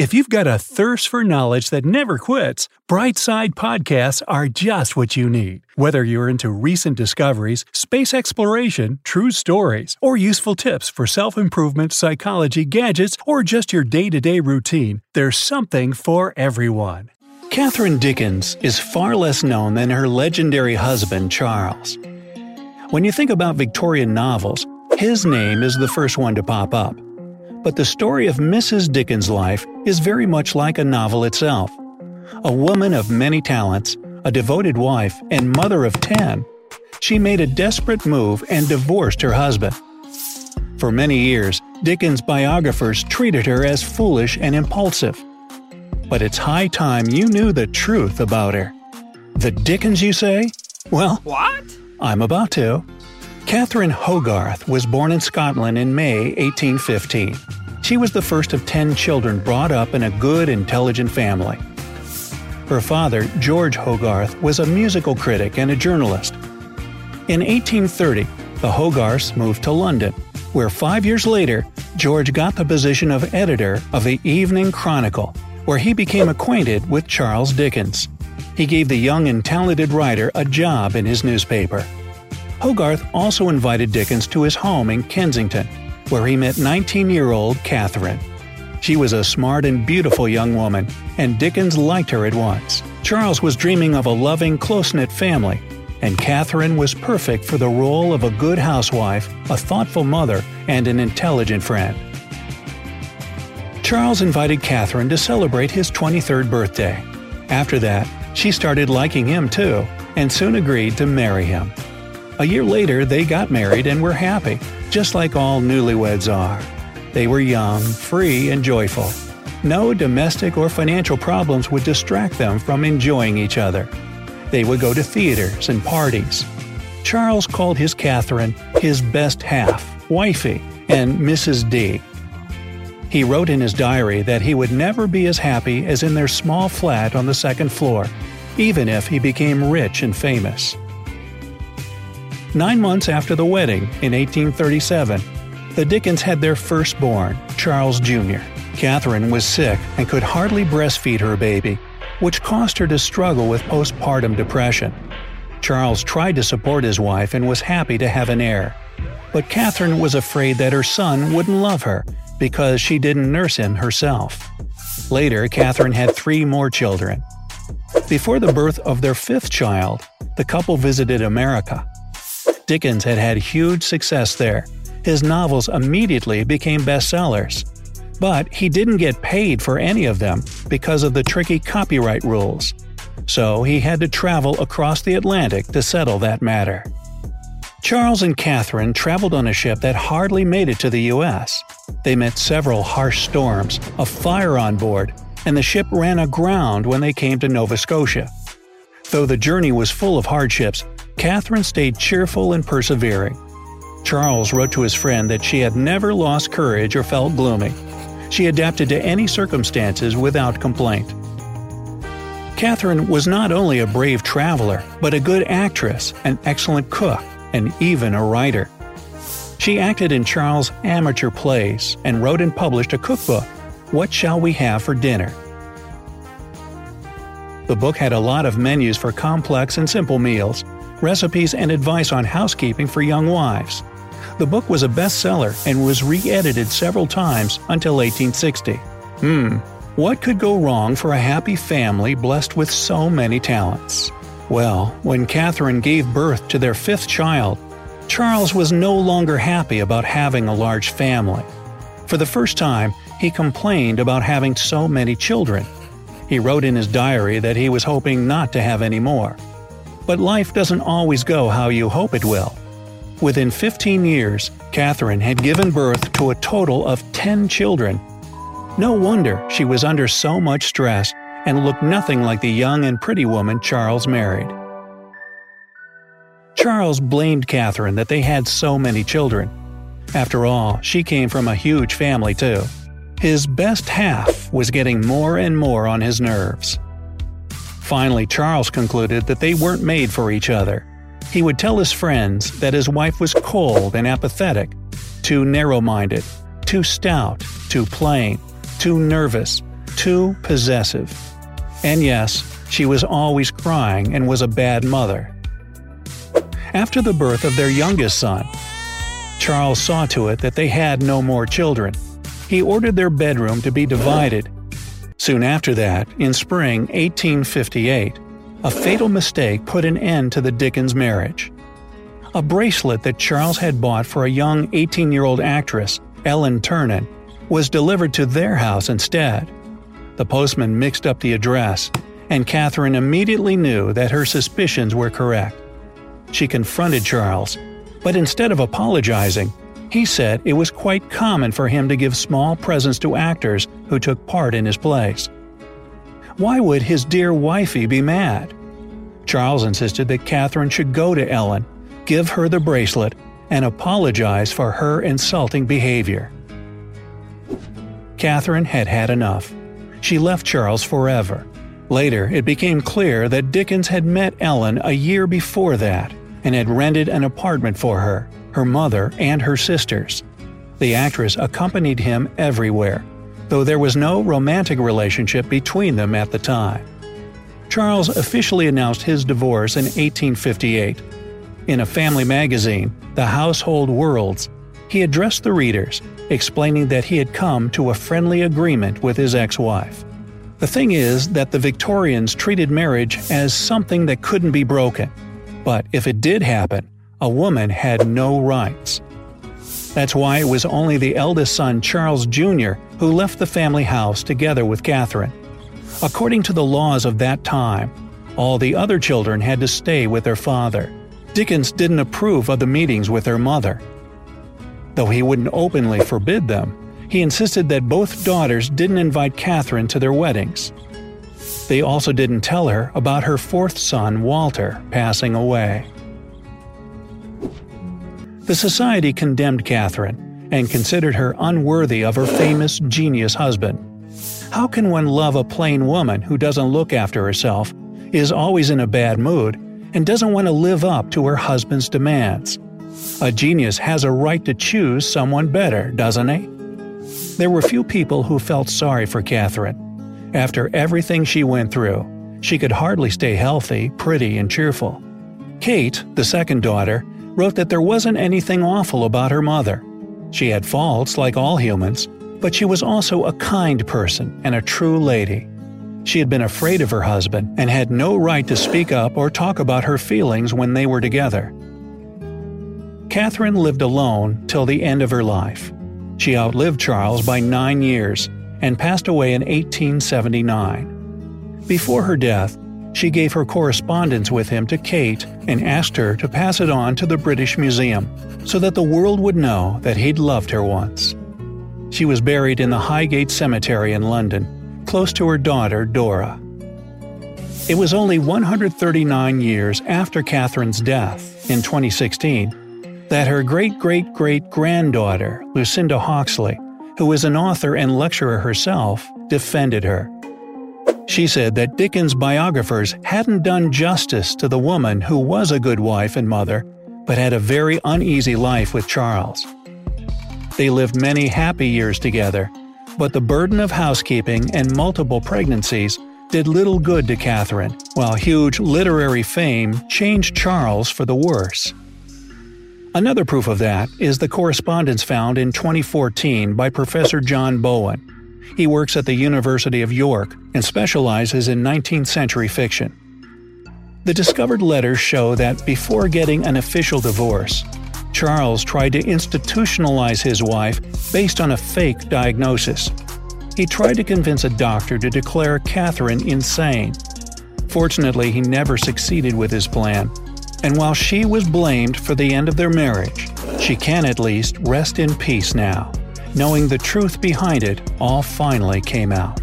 If you've got a thirst for knowledge that never quits, Brightside Podcasts are just what you need. Whether you're into recent discoveries, space exploration, true stories, or useful tips for self improvement, psychology, gadgets, or just your day to day routine, there's something for everyone. Catherine Dickens is far less known than her legendary husband, Charles. When you think about Victorian novels, his name is the first one to pop up. But the story of Mrs. Dickens' life is very much like a novel itself. A woman of many talents, a devoted wife, and mother of ten, she made a desperate move and divorced her husband. For many years, Dickens' biographers treated her as foolish and impulsive. But it's high time you knew the truth about her. The Dickens, you say? Well, what? I'm about to. Catherine Hogarth was born in Scotland in May 1815. She was the first of ten children brought up in a good, intelligent family. Her father, George Hogarth, was a musical critic and a journalist. In 1830, the Hogarths moved to London, where five years later, George got the position of editor of the Evening Chronicle, where he became acquainted with Charles Dickens. He gave the young and talented writer a job in his newspaper. Hogarth also invited Dickens to his home in Kensington, where he met 19 year old Catherine. She was a smart and beautiful young woman, and Dickens liked her at once. Charles was dreaming of a loving, close knit family, and Catherine was perfect for the role of a good housewife, a thoughtful mother, and an intelligent friend. Charles invited Catherine to celebrate his 23rd birthday. After that, she started liking him too, and soon agreed to marry him. A year later, they got married and were happy, just like all newlyweds are. They were young, free, and joyful. No domestic or financial problems would distract them from enjoying each other. They would go to theaters and parties. Charles called his Catherine his best half, wifey, and Mrs. D. He wrote in his diary that he would never be as happy as in their small flat on the second floor, even if he became rich and famous. Nine months after the wedding, in 1837, the Dickens had their firstborn, Charles Jr. Catherine was sick and could hardly breastfeed her baby, which caused her to struggle with postpartum depression. Charles tried to support his wife and was happy to have an heir. But Catherine was afraid that her son wouldn't love her because she didn't nurse him herself. Later, Catherine had three more children. Before the birth of their fifth child, the couple visited America. Dickens had had huge success there. His novels immediately became bestsellers. But he didn't get paid for any of them because of the tricky copyright rules. So he had to travel across the Atlantic to settle that matter. Charles and Catherine traveled on a ship that hardly made it to the U.S. They met several harsh storms, a fire on board, and the ship ran aground when they came to Nova Scotia. Though the journey was full of hardships, Catherine stayed cheerful and persevering. Charles wrote to his friend that she had never lost courage or felt gloomy. She adapted to any circumstances without complaint. Catherine was not only a brave traveler, but a good actress, an excellent cook, and even a writer. She acted in Charles' amateur plays and wrote and published a cookbook, What Shall We Have for Dinner? The book had a lot of menus for complex and simple meals, recipes, and advice on housekeeping for young wives. The book was a bestseller and was re edited several times until 1860. Hmm, what could go wrong for a happy family blessed with so many talents? Well, when Catherine gave birth to their fifth child, Charles was no longer happy about having a large family. For the first time, he complained about having so many children. He wrote in his diary that he was hoping not to have any more. But life doesn't always go how you hope it will. Within 15 years, Catherine had given birth to a total of 10 children. No wonder she was under so much stress and looked nothing like the young and pretty woman Charles married. Charles blamed Catherine that they had so many children. After all, she came from a huge family too. His best half was getting more and more on his nerves. Finally, Charles concluded that they weren't made for each other. He would tell his friends that his wife was cold and apathetic, too narrow minded, too stout, too plain, too nervous, too possessive. And yes, she was always crying and was a bad mother. After the birth of their youngest son, Charles saw to it that they had no more children. He ordered their bedroom to be divided. Soon after that, in spring 1858, a fatal mistake put an end to the Dickens marriage. A bracelet that Charles had bought for a young 18 year old actress, Ellen Ternan, was delivered to their house instead. The postman mixed up the address, and Catherine immediately knew that her suspicions were correct. She confronted Charles, but instead of apologizing, he said it was quite common for him to give small presents to actors who took part in his plays. Why would his dear wifey be mad? Charles insisted that Catherine should go to Ellen, give her the bracelet, and apologize for her insulting behavior. Catherine had had enough. She left Charles forever. Later, it became clear that Dickens had met Ellen a year before that and had rented an apartment for her, her mother, and her sisters. The actress accompanied him everywhere, though there was no romantic relationship between them at the time. Charles officially announced his divorce in 1858. In a family magazine, The Household Words, he addressed the readers, explaining that he had come to a friendly agreement with his ex wife. The thing is that the Victorians treated marriage as something that couldn't be broken. But if it did happen, a woman had no rights. That's why it was only the eldest son, Charles Jr., who left the family house together with Catherine. According to the laws of that time, all the other children had to stay with their father. Dickens didn't approve of the meetings with their mother. Though he wouldn't openly forbid them, he insisted that both daughters didn't invite Catherine to their weddings. They also didn't tell her about her fourth son, Walter, passing away. The society condemned Catherine and considered her unworthy of her famous genius husband. How can one love a plain woman who doesn't look after herself, is always in a bad mood, and doesn't want to live up to her husband's demands? A genius has a right to choose someone better, doesn't he? There were few people who felt sorry for Catherine. After everything she went through, she could hardly stay healthy, pretty, and cheerful. Kate, the second daughter, wrote that there wasn't anything awful about her mother. She had faults like all humans, but she was also a kind person and a true lady. She had been afraid of her husband and had no right to speak up or talk about her feelings when they were together. Catherine lived alone till the end of her life. She outlived Charles by nine years and passed away in 1879. Before her death, she gave her correspondence with him to Kate and asked her to pass it on to the British Museum so that the world would know that he'd loved her once. She was buried in the Highgate Cemetery in London, close to her daughter Dora. It was only 139 years after Catherine's death, in 2016, that her great great great granddaughter, Lucinda Hawksley, who is an author and lecturer herself, defended her. She said that Dickens' biographers hadn't done justice to the woman who was a good wife and mother, but had a very uneasy life with Charles. They lived many happy years together, but the burden of housekeeping and multiple pregnancies did little good to Catherine, while huge literary fame changed Charles for the worse. Another proof of that is the correspondence found in 2014 by Professor John Bowen. He works at the University of York and specializes in 19th century fiction. The discovered letters show that before getting an official divorce, Charles tried to institutionalize his wife based on a fake diagnosis. He tried to convince a doctor to declare Catherine insane. Fortunately, he never succeeded with his plan, and while she was blamed for the end of their marriage, she can at least rest in peace now, knowing the truth behind it all finally came out.